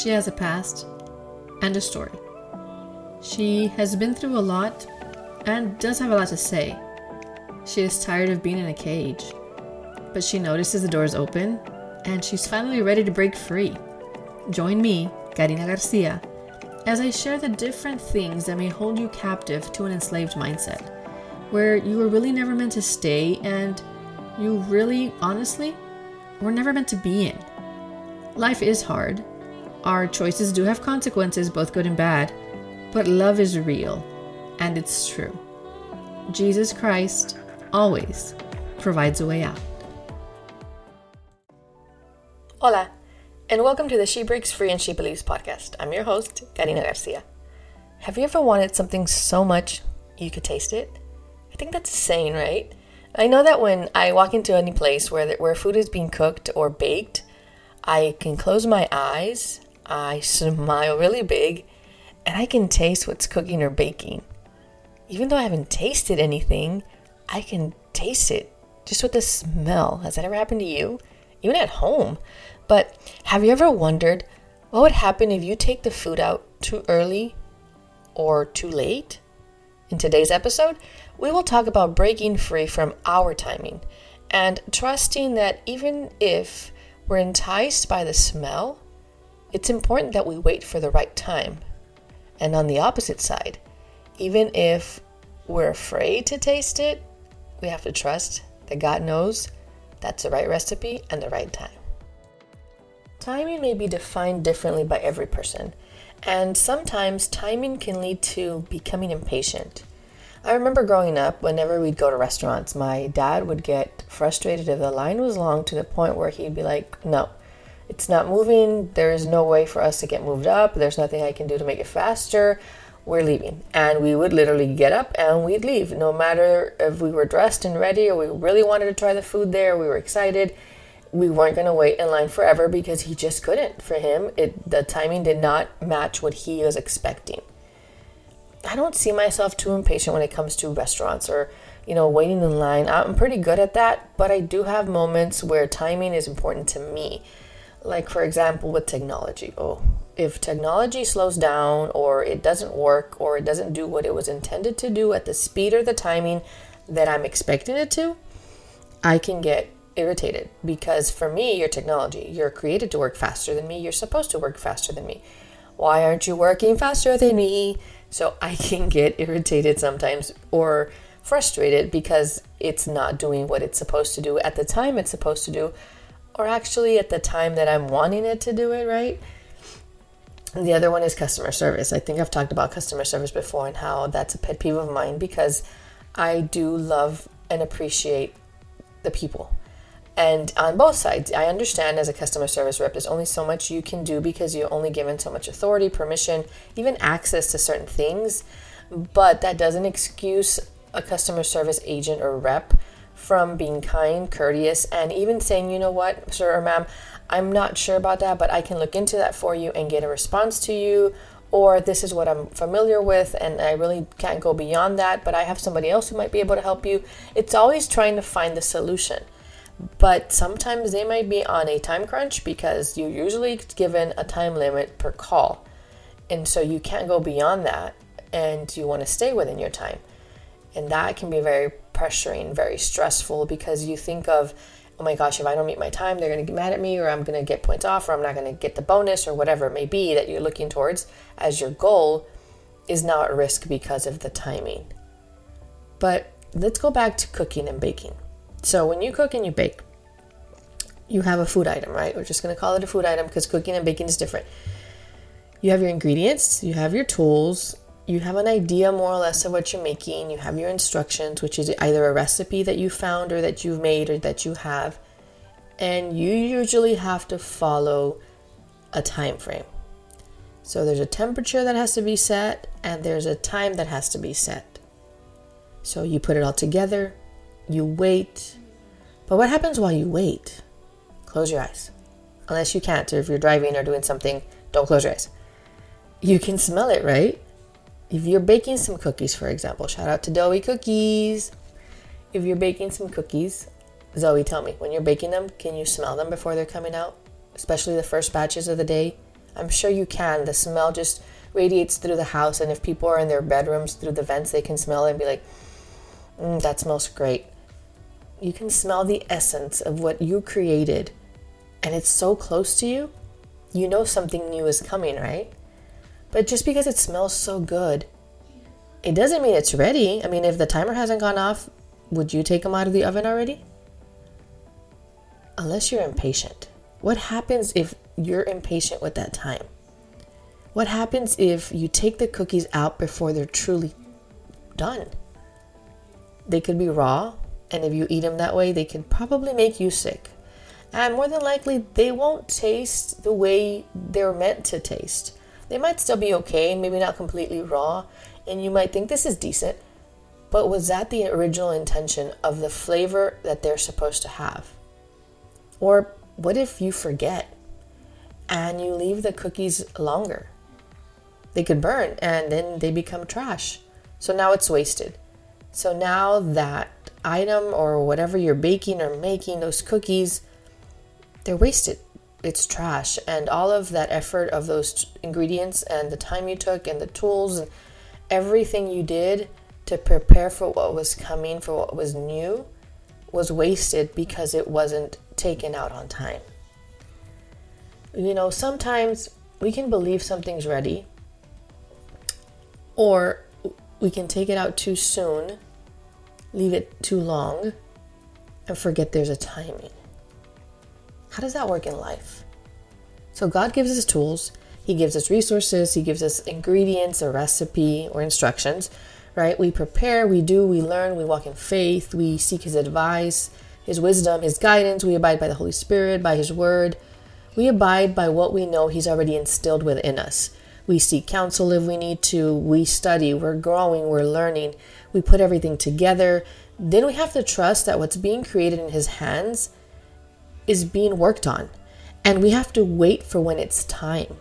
She has a past and a story. She has been through a lot and does have a lot to say. She is tired of being in a cage, but she notices the doors open and she's finally ready to break free. Join me, Karina Garcia, as I share the different things that may hold you captive to an enslaved mindset, where you were really never meant to stay and you really, honestly, were never meant to be in. Life is hard. Our choices do have consequences, both good and bad, but love is real and it's true. Jesus Christ always provides a way out. Hola, and welcome to the She Breaks Free and She Believes podcast. I'm your host, Karina Garcia. Have you ever wanted something so much you could taste it? I think that's saying, right? I know that when I walk into any place where, where food is being cooked or baked, I can close my eyes, I smile really big, and I can taste what's cooking or baking. Even though I haven't tasted anything, I can taste it just with the smell. Has that ever happened to you? Even at home. But have you ever wondered what would happen if you take the food out too early or too late? In today's episode, we will talk about breaking free from our timing and trusting that even if we're enticed by the smell, it's important that we wait for the right time. And on the opposite side, even if we're afraid to taste it, we have to trust that God knows that's the right recipe and the right time. Timing may be defined differently by every person, and sometimes timing can lead to becoming impatient. I remember growing up, whenever we'd go to restaurants, my dad would get frustrated if the line was long to the point where he'd be like, No, it's not moving. There is no way for us to get moved up. There's nothing I can do to make it faster. We're leaving. And we would literally get up and we'd leave, no matter if we were dressed and ready or we really wanted to try the food there, we were excited we weren't going to wait in line forever because he just couldn't. For him, it the timing did not match what he was expecting. I don't see myself too impatient when it comes to restaurants or you know waiting in line. I'm pretty good at that, but I do have moments where timing is important to me. Like for example with technology. Oh, if technology slows down or it doesn't work or it doesn't do what it was intended to do at the speed or the timing that I'm expecting it to, I can get irritated because for me, your technology, you're created to work faster than me. You're supposed to work faster than me. Why aren't you working faster than me? So I can get irritated sometimes or frustrated because it's not doing what it's supposed to do at the time it's supposed to do, or actually at the time that I'm wanting it to do it, right? And the other one is customer service. I think I've talked about customer service before and how that's a pet peeve of mine because I do love and appreciate the people. And on both sides, I understand as a customer service rep, there's only so much you can do because you're only given so much authority, permission, even access to certain things. But that doesn't excuse a customer service agent or rep from being kind, courteous, and even saying, you know what, sir or ma'am, I'm not sure about that, but I can look into that for you and get a response to you. Or this is what I'm familiar with, and I really can't go beyond that, but I have somebody else who might be able to help you. It's always trying to find the solution but sometimes they might be on a time crunch because you're usually given a time limit per call. And so you can't go beyond that and you want to stay within your time. And that can be very pressuring, very stressful because you think of, oh my gosh, if I don't meet my time, they're going to get mad at me or I'm going to get points off or I'm not going to get the bonus or whatever it may be that you're looking towards as your goal is now at risk because of the timing. But let's go back to cooking and baking. So when you cook and you bake, you have a food item, right? We're just going to call it a food item because cooking and baking is different. You have your ingredients, you have your tools, you have an idea more or less of what you're making, you have your instructions, which is either a recipe that you found or that you've made or that you have. And you usually have to follow a time frame. So there's a temperature that has to be set and there's a time that has to be set. So you put it all together, you wait. But what happens while you wait? Close your eyes. Unless you can't, or if you're driving or doing something, don't close your eyes. You can smell it, right? If you're baking some cookies, for example, shout out to Doughy Cookies. If you're baking some cookies, Zoe, tell me, when you're baking them, can you smell them before they're coming out? Especially the first batches of the day? I'm sure you can. The smell just radiates through the house, and if people are in their bedrooms through the vents, they can smell it and be like, mm, that smells great. You can smell the essence of what you created, and it's so close to you, you know something new is coming, right? But just because it smells so good, it doesn't mean it's ready. I mean, if the timer hasn't gone off, would you take them out of the oven already? Unless you're impatient. What happens if you're impatient with that time? What happens if you take the cookies out before they're truly done? They could be raw, and if you eat them that way, they could probably make you sick. And more than likely, they won't taste the way they're meant to taste. They might still be okay, maybe not completely raw, and you might think this is decent, but was that the original intention of the flavor that they're supposed to have? Or what if you forget and you leave the cookies longer? They could burn and then they become trash. So now it's wasted. So now that item or whatever you're baking or making, those cookies, they're wasted. It's trash. And all of that effort of those ingredients and the time you took and the tools and everything you did to prepare for what was coming, for what was new, was wasted because it wasn't taken out on time. You know, sometimes we can believe something's ready, or we can take it out too soon, leave it too long, and forget there's a timing. How does that work in life? So, God gives us tools, He gives us resources, He gives us ingredients, a recipe, or instructions, right? We prepare, we do, we learn, we walk in faith, we seek His advice, His wisdom, His guidance, we abide by the Holy Spirit, by His word. We abide by what we know He's already instilled within us. We seek counsel if we need to. We study. We're growing. We're learning. We put everything together. Then we have to trust that what's being created in His hands is being worked on. And we have to wait for when it's time.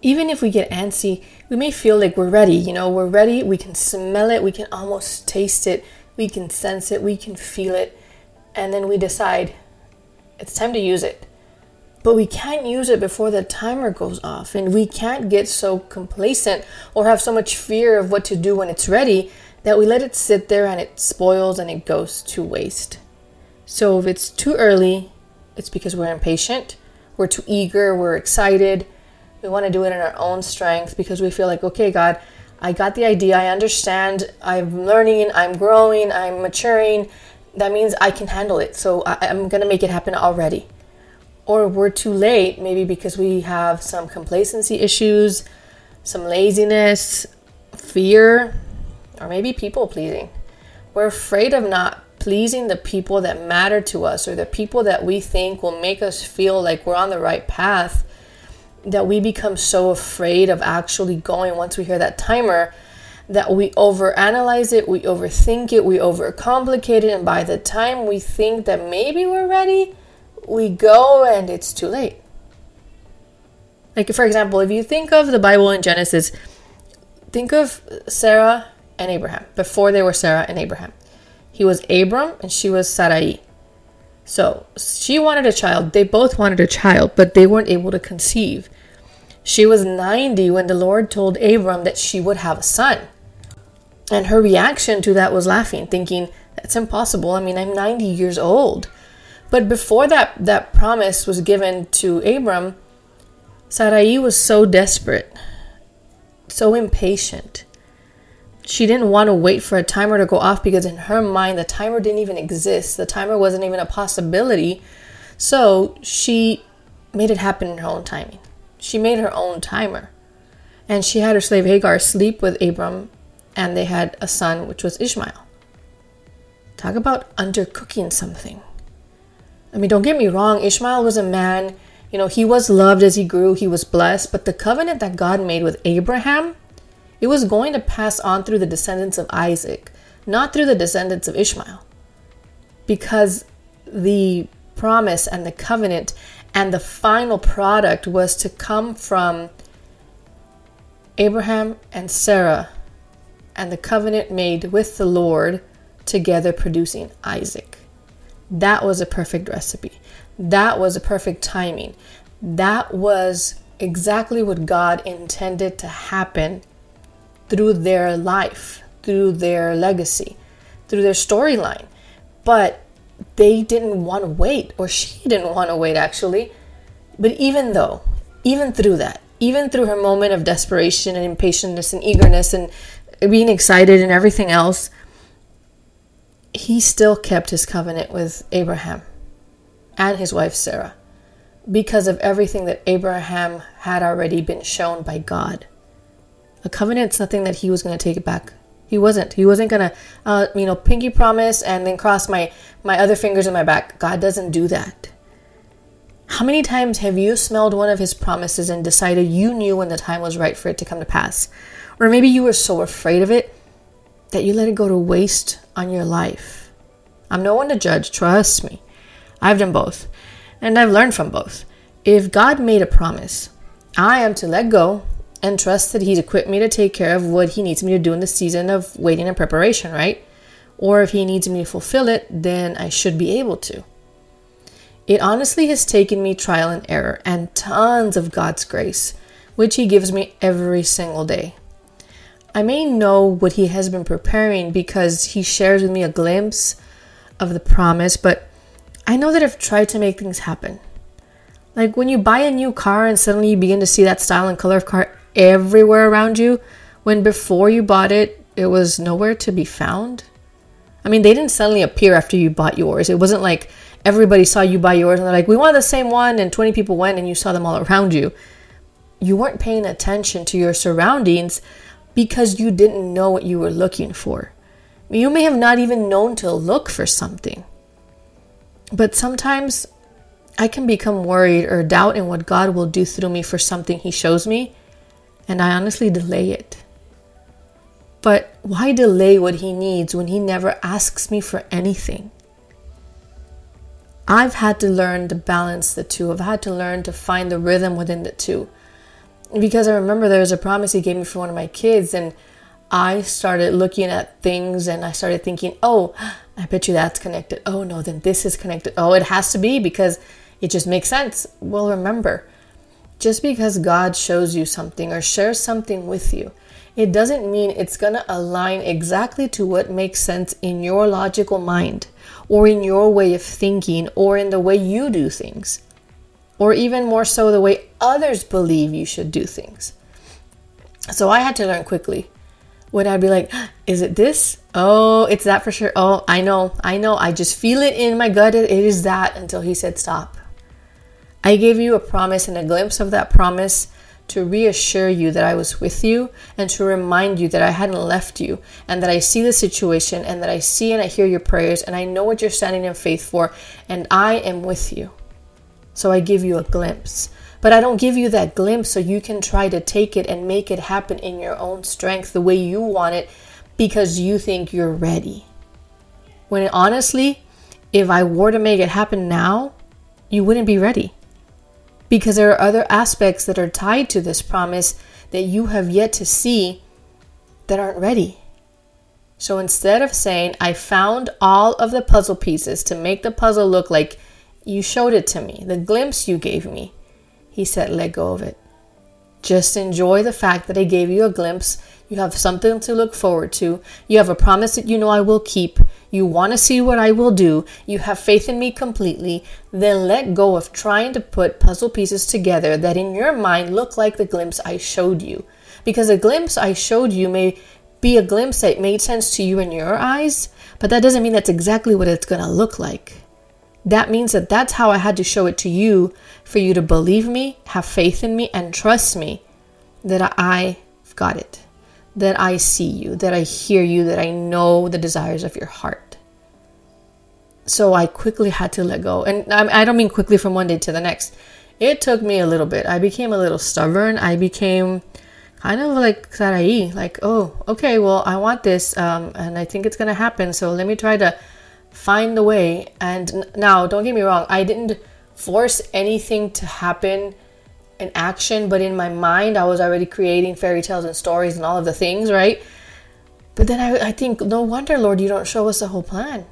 Even if we get antsy, we may feel like we're ready. You know, we're ready. We can smell it. We can almost taste it. We can sense it. We can feel it. And then we decide it's time to use it. But we can't use it before the timer goes off. And we can't get so complacent or have so much fear of what to do when it's ready that we let it sit there and it spoils and it goes to waste. So if it's too early, it's because we're impatient, we're too eager, we're excited. We want to do it in our own strength because we feel like, okay, God, I got the idea, I understand, I'm learning, I'm growing, I'm maturing. That means I can handle it. So I, am going to make it happen already. Or we're too late, maybe because we have some complacency issues, some laziness, fear, or maybe people pleasing. We're afraid of not pleasing the people that matter to us or the people that we think will make us feel like we're on the right path that we become so afraid of actually going once we hear that timer that we overanalyze it, we overthink it, we overcomplicate it, and by the time we think that maybe we're ready, we go and it's too late. Like, for example, if you think of the Bible in Genesis, think of Sarah and Abraham before they were Sarah and Abraham. He was Abram and she was Sarai. So she wanted a child. They both wanted a child, but they weren't able to conceive. She was 90 when the Lord told Abram that she would have a son. And her reaction to that was laughing, thinking, That's impossible. I mean, I'm 90 years old. But before that, that promise was given to Abram, Sarai was so desperate, so impatient she didn't want to wait for a timer to go off because in her mind the timer didn't even exist. The timer wasn't even a possibility. So she made it happen in her own timing. She made her own timer. And she had her slave Hagar sleep with Abram and they had a son which was Ishmael. Talk about undercooking something. I mean, don't get me wrong, Ishmael was a man, you know, he was loved as he grew, he was blessed, but the covenant that God made with Abraham it was going to pass on through the descendants of Isaac, not through the descendants of Ishmael. Because the promise and the covenant and the final product was to come from Abraham and Sarah and the covenant made with the Lord together producing Isaac. That was a perfect recipe. That was a perfect timing. That was exactly what God intended to happen through their life, through their legacy, through their storyline. But they didn't want to wait, or she didn't want to wait actually. But even though, even through that, even through her moment of desperation and impatience and eagerness and being excited and everything else, he still kept his covenant with Abraham and his wife Sarah because of everything that Abraham had already been shown by God. A covenant's nothing that he was going to take it back. He wasn't. He wasn't going to, uh, you know, pinky promise and then cross my, my other fingers in my back. God doesn't do that. How many times have you smelled one of his promises and decided you knew when the time was right for it to come to pass? Or maybe you were so afraid of it that you let it go to waste on your life. I'm no one to judge, trust me. I've done both, and I've learned from both. If God made a promise, I am to let go and trust that He's equipped me to take care of what He needs me to do in the season of waiting and preparation, right? Or if He needs me to fulfill it, then I should be able to. It honestly has taken me trial and error and tons of God's grace, which He gives me every single day. I may know what He has been preparing because He shares with me a glimpse of the promise, but I know that I've tried to make things happen. Like when you buy a new car and suddenly you begin to see that style and color of car everywhere around you, when before you bought it, it was nowhere to be found. I mean, they didn't suddenly appear after you bought yours. It wasn't like everybody saw you buy yours and they're like, we want the same one, and 20 people went and you saw them all around you. You weren't paying attention to your surroundings because you didn't know what you were looking for. You may have not even known to look for something. But sometimes I can become worried or doubt in what God will do through me for something He shows me, and I honestly delay it. But why delay what He needs when He never asks me for anything? I've had to learn to balance the two. I've had to learn to find the rhythm within the two. Because I remember there was a promise he gave me for one of my kids, and I started looking at things and I started thinking, oh, I bet you that's connected. Oh, no, then this is connected. Oh, it has to be because it just makes sense. Well, remember, just because God shows you something or shares something with you, it doesn't mean it's going to align exactly to what makes sense in your logical mind or in your way of thinking or in the way you do things, or even more so the way others believe you should do things. So I had to learn quickly. When I'd be like, ah, is it this? Oh, it's that for sure. Oh, I know, I know. I just feel it in my gut. It is that until he said, stop. I gave you a promise and a glimpse of that promise to reassure you that I was with you and to remind you that I hadn't left you and that I see the situation and that I see and I hear your prayers and I know what you're standing in faith for and I am with you. So I give you a glimpse. But I don't give you that glimpse so you can try to take it and make it happen in your own strength the way you want it because you think you're ready. When honestly, if I were to make it happen now, you wouldn't be ready because there are other aspects that are tied to this promise that you have yet to see that aren't ready. So instead of saying, I found all of the puzzle pieces to make the puzzle look like you showed it to me, the glimpse you gave me, he said, let go of it. Just enjoy the fact that I gave you a glimpse. You have something to look forward to. You have a promise that you know I will keep. You want to see what I will do. You have faith in me completely. Then let go of trying to put puzzle pieces together that in your mind look like the glimpse I showed you. Because a glimpse I showed you may be a glimpse that made sense to you in your eyes, but that doesn't mean that's exactly what it's going to look like. That means that that's how I had to show it to you for you to believe me, have faith in me, and trust me that I've got it that I see you, that I hear you, that I know the desires of your heart. So I quickly had to let go. And I don't mean quickly from one day to the next. It took me a little bit. I became a little stubborn. I became kind of like Sarai, like, oh, okay, well, I want this, um, and I think it's gonna happen. So let me try to find the way. And now, don't get me wrong, I didn't force anything to happen in action, but in my mind, I was already creating fairy tales and stories and all of the things, right? But then I, I think, no wonder, Lord, you don't show us the whole plan.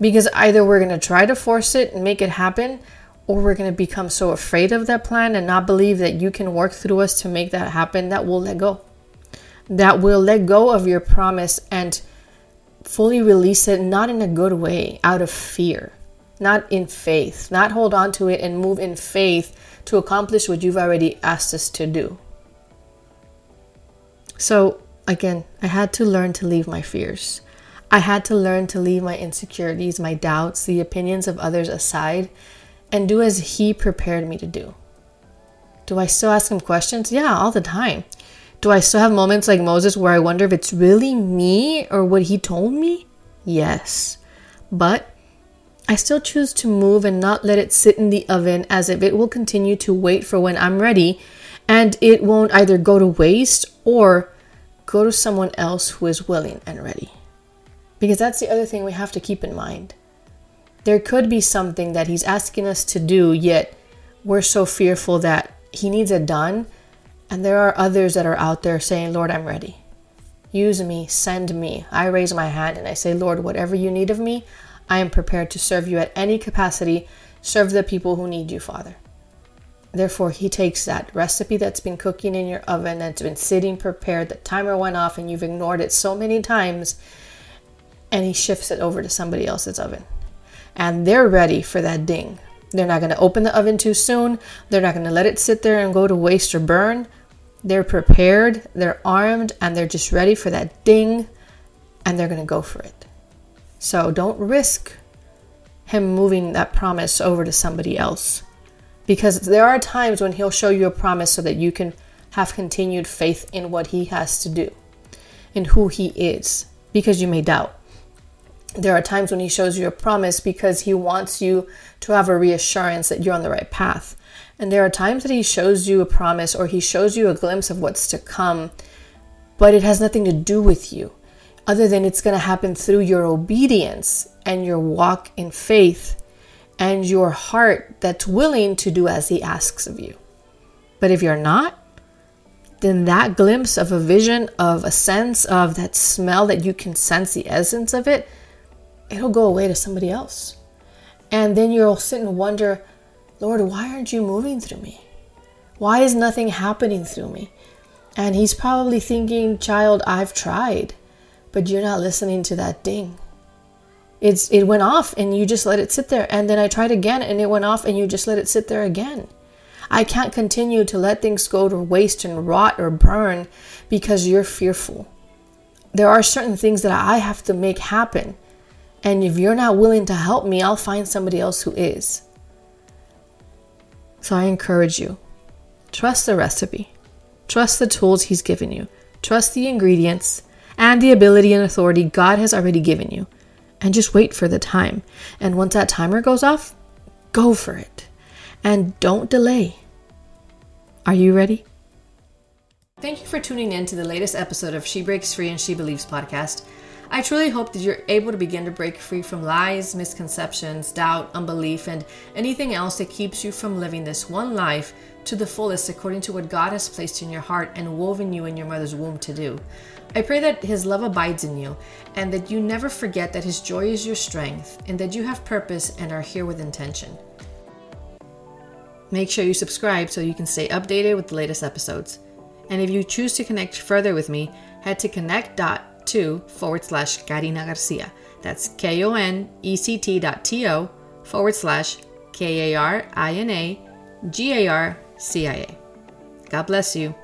Because either we're going to try to force it and make it happen, or we're going to become so afraid of that plan and not believe that you can work through us to make that happen that we'll let go. That will let go of your promise and fully release it, not in a good way, out of fear, not in faith, not hold on to it and move in faith to accomplish what you've already asked us to do. So, again, I had to learn to leave my fears. I had to learn to leave my insecurities, my doubts, the opinions of others aside and do as He prepared me to do. Do I still ask Him questions? Yeah, all the time. Do I still have moments like Moses where I wonder if it's really me or what He told me? Yes. But I still choose to move and not let it sit in the oven as if it will continue to wait for when I'm ready and it won't either go to waste or go to someone else who is willing and ready. Because that's the other thing we have to keep in mind there could be something that he's asking us to do, yet we're so fearful that he needs it done. And there are others that are out there saying, Lord, I'm ready. Use me, send me. I raise my hand and I say, Lord, whatever you need of me, I am prepared to serve you at any capacity. Serve the people who need you, Father. Therefore, he takes that recipe that's been cooking in your oven, that's been sitting prepared, the timer went off, and you've ignored it so many times, and he shifts it over to somebody else's oven and they're ready for that ding. They're not going to open the oven too soon. They're not going to let it sit there and go to waste or burn. They're prepared, they're armed, and they're just ready for that ding and they're going to go for it. So don't risk him moving that promise over to somebody else because there are times when he'll show you a promise so that you can have continued faith in what he has to do, in who he is, because you may doubt there are times when he shows you a promise because he wants you to have a reassurance that you're on the right path. And there are times that he shows you a promise or he shows you a glimpse of what's to come, but it has nothing to do with you, other than it's going to happen through your obedience and your walk in faith and your heart that's willing to do as he asks of you. But if you're not, then that glimpse of a vision, of a sense of that smell that you can sense the essence of it, it'll go away to somebody else. And then you'll sit and wonder, Lord, why aren't you moving through me? Why is nothing happening through me? And he's probably thinking, child, I've tried, but you're not listening to that ding. It's it went off and you just let it sit there. And then I tried again and it went off and you just let it sit there again. I can't continue to let things go to waste and rot or burn because you're fearful. There are certain things that I have to make happen and if you're not willing to help me, I'll find somebody else who is. So I encourage you trust the recipe, trust the tools He's given you, trust the ingredients and the ability and authority God has already given you, and just wait for the time. And once that timer goes off, go for it and don't delay. Are you ready? Thank you for tuning in to the latest episode of She Breaks Free and She Believes podcast. I truly hope that you're able to begin to break free from lies, misconceptions, doubt, unbelief, and anything else that keeps you from living this one life to the fullest according to what God has placed in your heart and woven you in your mother's womb to do. I pray that His love abides in you and that you never forget that His joy is your strength and that you have purpose and are here with intention. Make sure you subscribe so you can stay updated with the latest episodes. And if you choose to connect further with me, head to connect.com 2 forward slash Karina Garcia. That's K O N E C T dot T O forward slash K A R I N A G A R C I A. God bless you.